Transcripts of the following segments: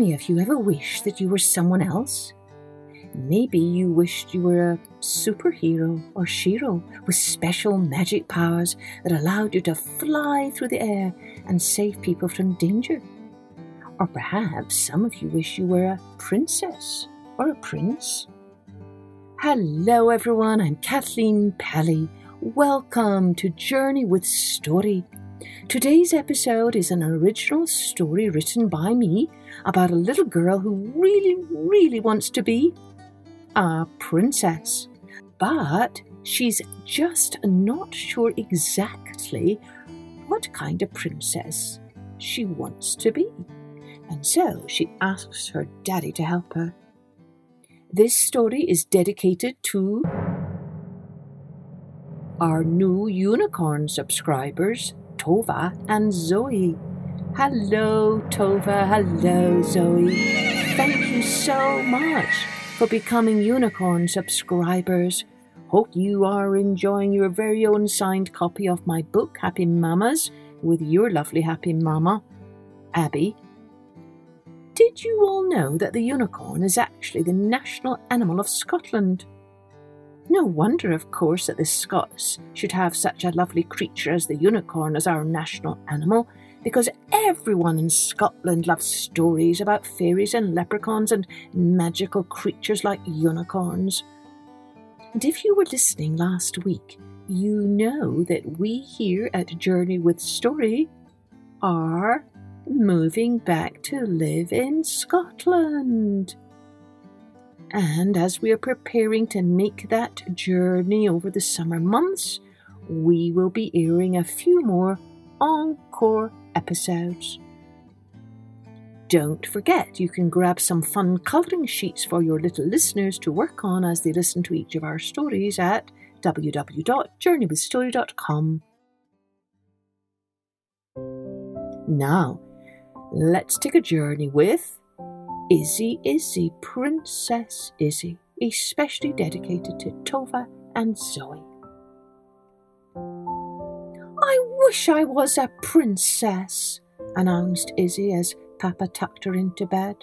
any of you ever wish that you were someone else? Maybe you wished you were a superhero or shero with special magic powers that allowed you to fly through the air and save people from danger. Or perhaps some of you wish you were a princess or a prince. Hello, everyone. I'm Kathleen Pelley. Welcome to Journey with Story. Today's episode is an original story written by me about a little girl who really, really wants to be a princess. But she's just not sure exactly what kind of princess she wants to be. And so she asks her daddy to help her. This story is dedicated to our new unicorn subscribers, Tova and Zoe. Hello, Tova. Hello, Zoe. Thank you so much for becoming unicorn subscribers. Hope you are enjoying your very own signed copy of my book, Happy Mamas, with your lovely happy mama, Abby. Did you all know that the unicorn is actually the national animal of Scotland? No wonder, of course, that the Scots should have such a lovely creature as the unicorn as our national animal, because everyone in Scotland loves stories about fairies and leprechauns and magical creatures like unicorns. And if you were listening last week, you know that we here at Journey with Story are moving back to live in Scotland. And as we are preparing to make that journey over the summer months, we will be airing a few more encore episodes. Don't forget, you can grab some fun colouring sheets for your little listeners to work on as they listen to each of our stories at www.journeywithstory.com. Now, let's take a journey with Izzy Izzy, Princess Izzy, especially dedicated to Tova and Zoe. I wish I was a princess, announced Izzy as Papa tucked her into bed.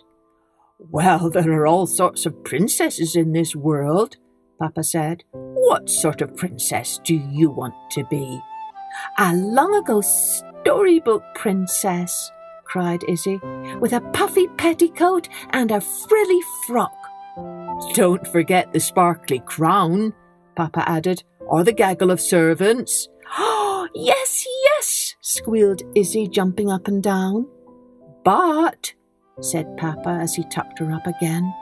Well, there are all sorts of princesses in this world, Papa said. What sort of princess do you want to be? A long ago storybook princess, cried Izzy, with a puffy petticoat and a frilly frock. Don't forget the sparkly crown, Papa added, or the gaggle of servants. Oh, yes, yes, squealed Izzy, jumping up and down. But, said Papa as he tucked her up again,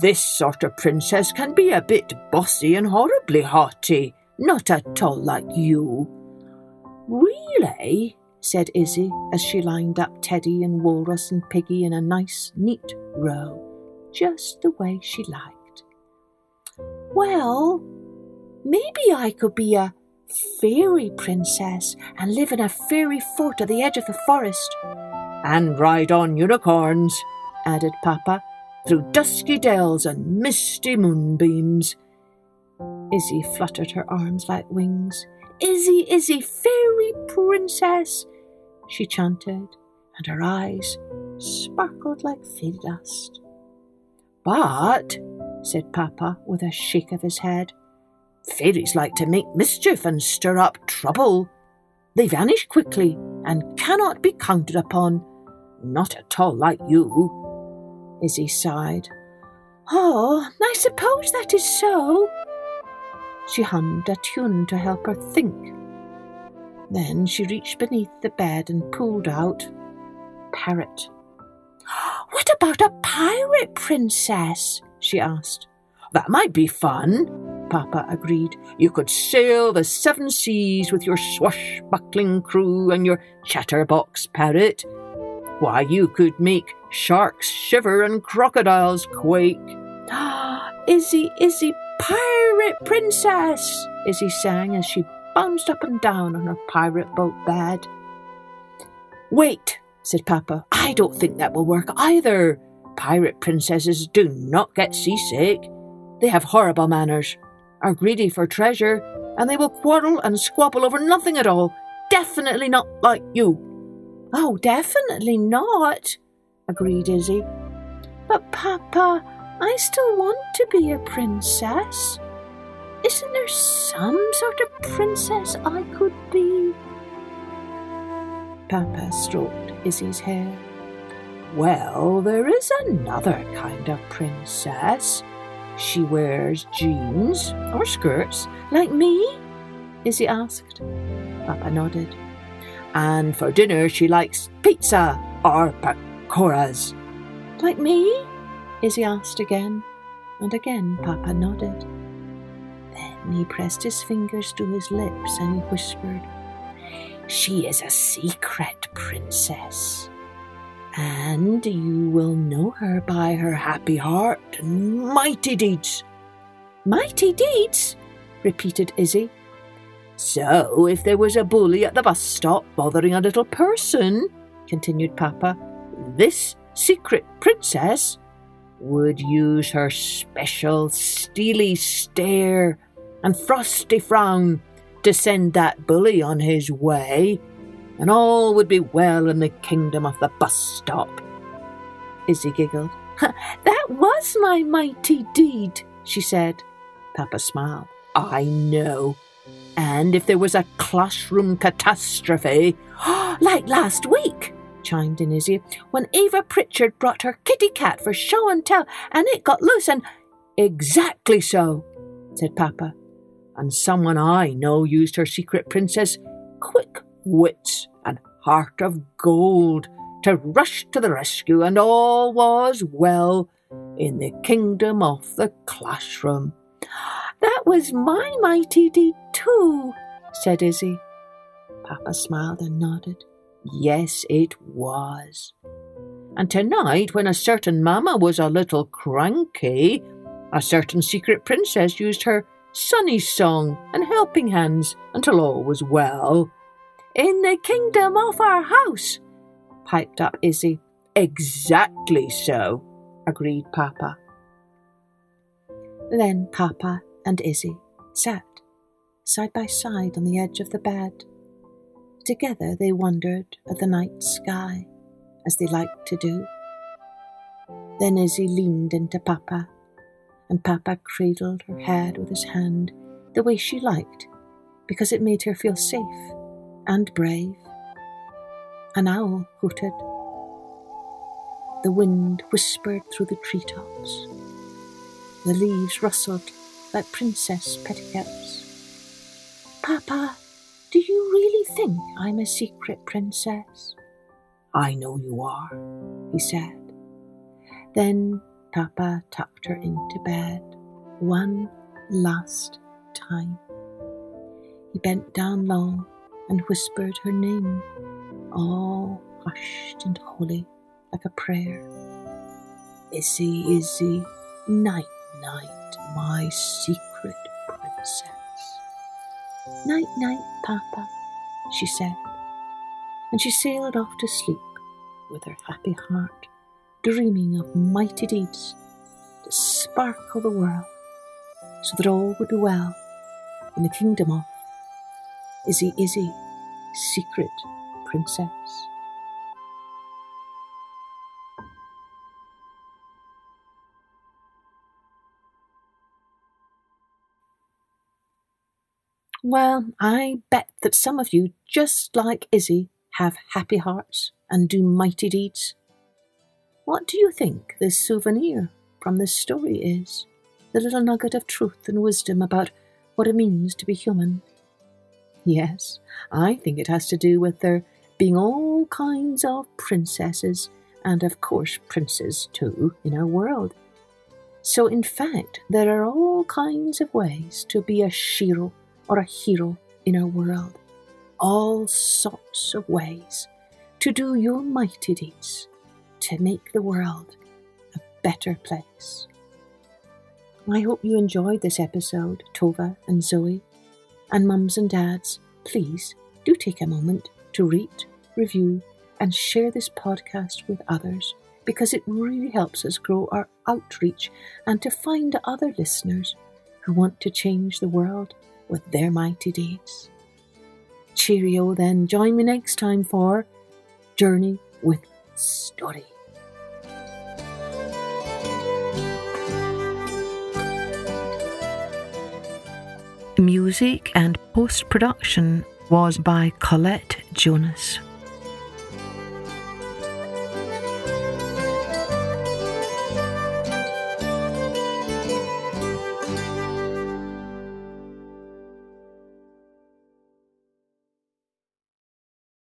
this sort of princess can be a bit bossy and horribly haughty, not at all like you. Really? Said Izzy as she lined up Teddy and Walrus and Piggy in a nice, neat row, just the way she liked. Well, maybe I could be a fairy princess and live in a fairy fort at the edge of the forest. And ride on unicorns, added Papa, through dusky dells and misty moonbeams. Izzy fluttered her arms like wings. Izzy, Izzy, fairy princess, she chanted, and her eyes sparkled like fairy dust. But, said Papa with a shake of his head, fairies like to make mischief and stir up trouble. They vanish quickly and cannot be counted upon. Not at all like you. Izzy sighed. Oh, I suppose that is so. She hummed a tune to help her think then she reached beneath the bed and pulled out Parrot. What about a pirate princess? she asked. That might be fun, Papa agreed. You could sail the seven seas with your swashbuckling crew and your chatterbox parrot. Why, you could make sharks shiver and crocodiles quake. Izzy, Izzy, pirate princess, Izzy sang as she bounced up and down on her pirate boat bed. Wait, said Papa. I don't think that will work either. Pirate princesses do not get seasick. They have horrible manners, are greedy for treasure, and they will quarrel and squabble over nothing at all. Definitely not like you. Oh, definitely not, agreed Izzy. But, Papa, I still want to be a princess. Isn't there some sort of princess I could be? Papa stroked Izzy's hair. Well, there is another kind of princess. She wears jeans or skirts, like me? Izzy asked. Papa nodded. And for dinner, she likes pizza or pakoras. Like me? Izzy asked again, and again Papa nodded. Then he pressed his fingers to his lips and whispered, She is a secret princess, and you will know her by her happy heart and mighty deeds. Mighty deeds? repeated Izzy. So, if there was a bully at the bus stop bothering a little person, continued Papa, this secret princess would use her special steely stare and frosty frown to send that bully on his way, and all would be well in the kingdom of the bus stop. Izzy giggled. that was my mighty deed, she said. Papa smiled. I know. And if there was a classroom catastrophe, like last week, chimed in Izzy, when Eva Pritchard brought her kitty cat for show and tell, and it got loose and. Exactly so, said Papa. And someone I know used her secret princess quick wits and heart of gold to rush to the rescue, and all was well in the kingdom of the classroom. That was my mighty deed too, said Izzy. Papa smiled and nodded. Yes, it was. And tonight, when a certain mamma was a little cranky, a certain secret princess used her sunny song and helping hands until all was well. In the kingdom of our house, piped up Izzy. Exactly so, agreed Papa. Then Papa and Izzy sat side by side on the edge of the bed Together they wondered at the night sky, as they liked to do. Then Izzy leaned into Papa, and Papa cradled her head with his hand the way she liked, because it made her feel safe and brave. An owl hooted. The wind whispered through the treetops. The leaves rustled like princess petticoats. Papa, do you really think I'm a secret princess? I know you are, he said. Then Papa tucked her into bed one last time. He bent down low and whispered her name, all hushed and holy like a prayer. Izzy, Izzy, night, night, my secret princess. Night, night, Papa, she said, and she sailed off to sleep with her happy heart, dreaming of mighty deeds to sparkle the world so that all would be well in the kingdom of Izzy Izzy, secret princess. Well, I bet that some of you, just like Izzy, have happy hearts and do mighty deeds. What do you think this souvenir from this story is? The little nugget of truth and wisdom about what it means to be human. Yes, I think it has to do with there being all kinds of princesses and, of course, princes too in our world. So, in fact, there are all kinds of ways to be a shero or a hero in our world. All sorts of ways to do your mighty deeds to make the world a better place. I hope you enjoyed this episode, Tova and Zoe. And mums and dads, please do take a moment to rate, review, and share this podcast with others because it really helps us grow our outreach and to find other listeners who want to change the world with their mighty deeds. Cheerio then. Join me next time for Journey with Story. Music and post production was by Colette Jonas.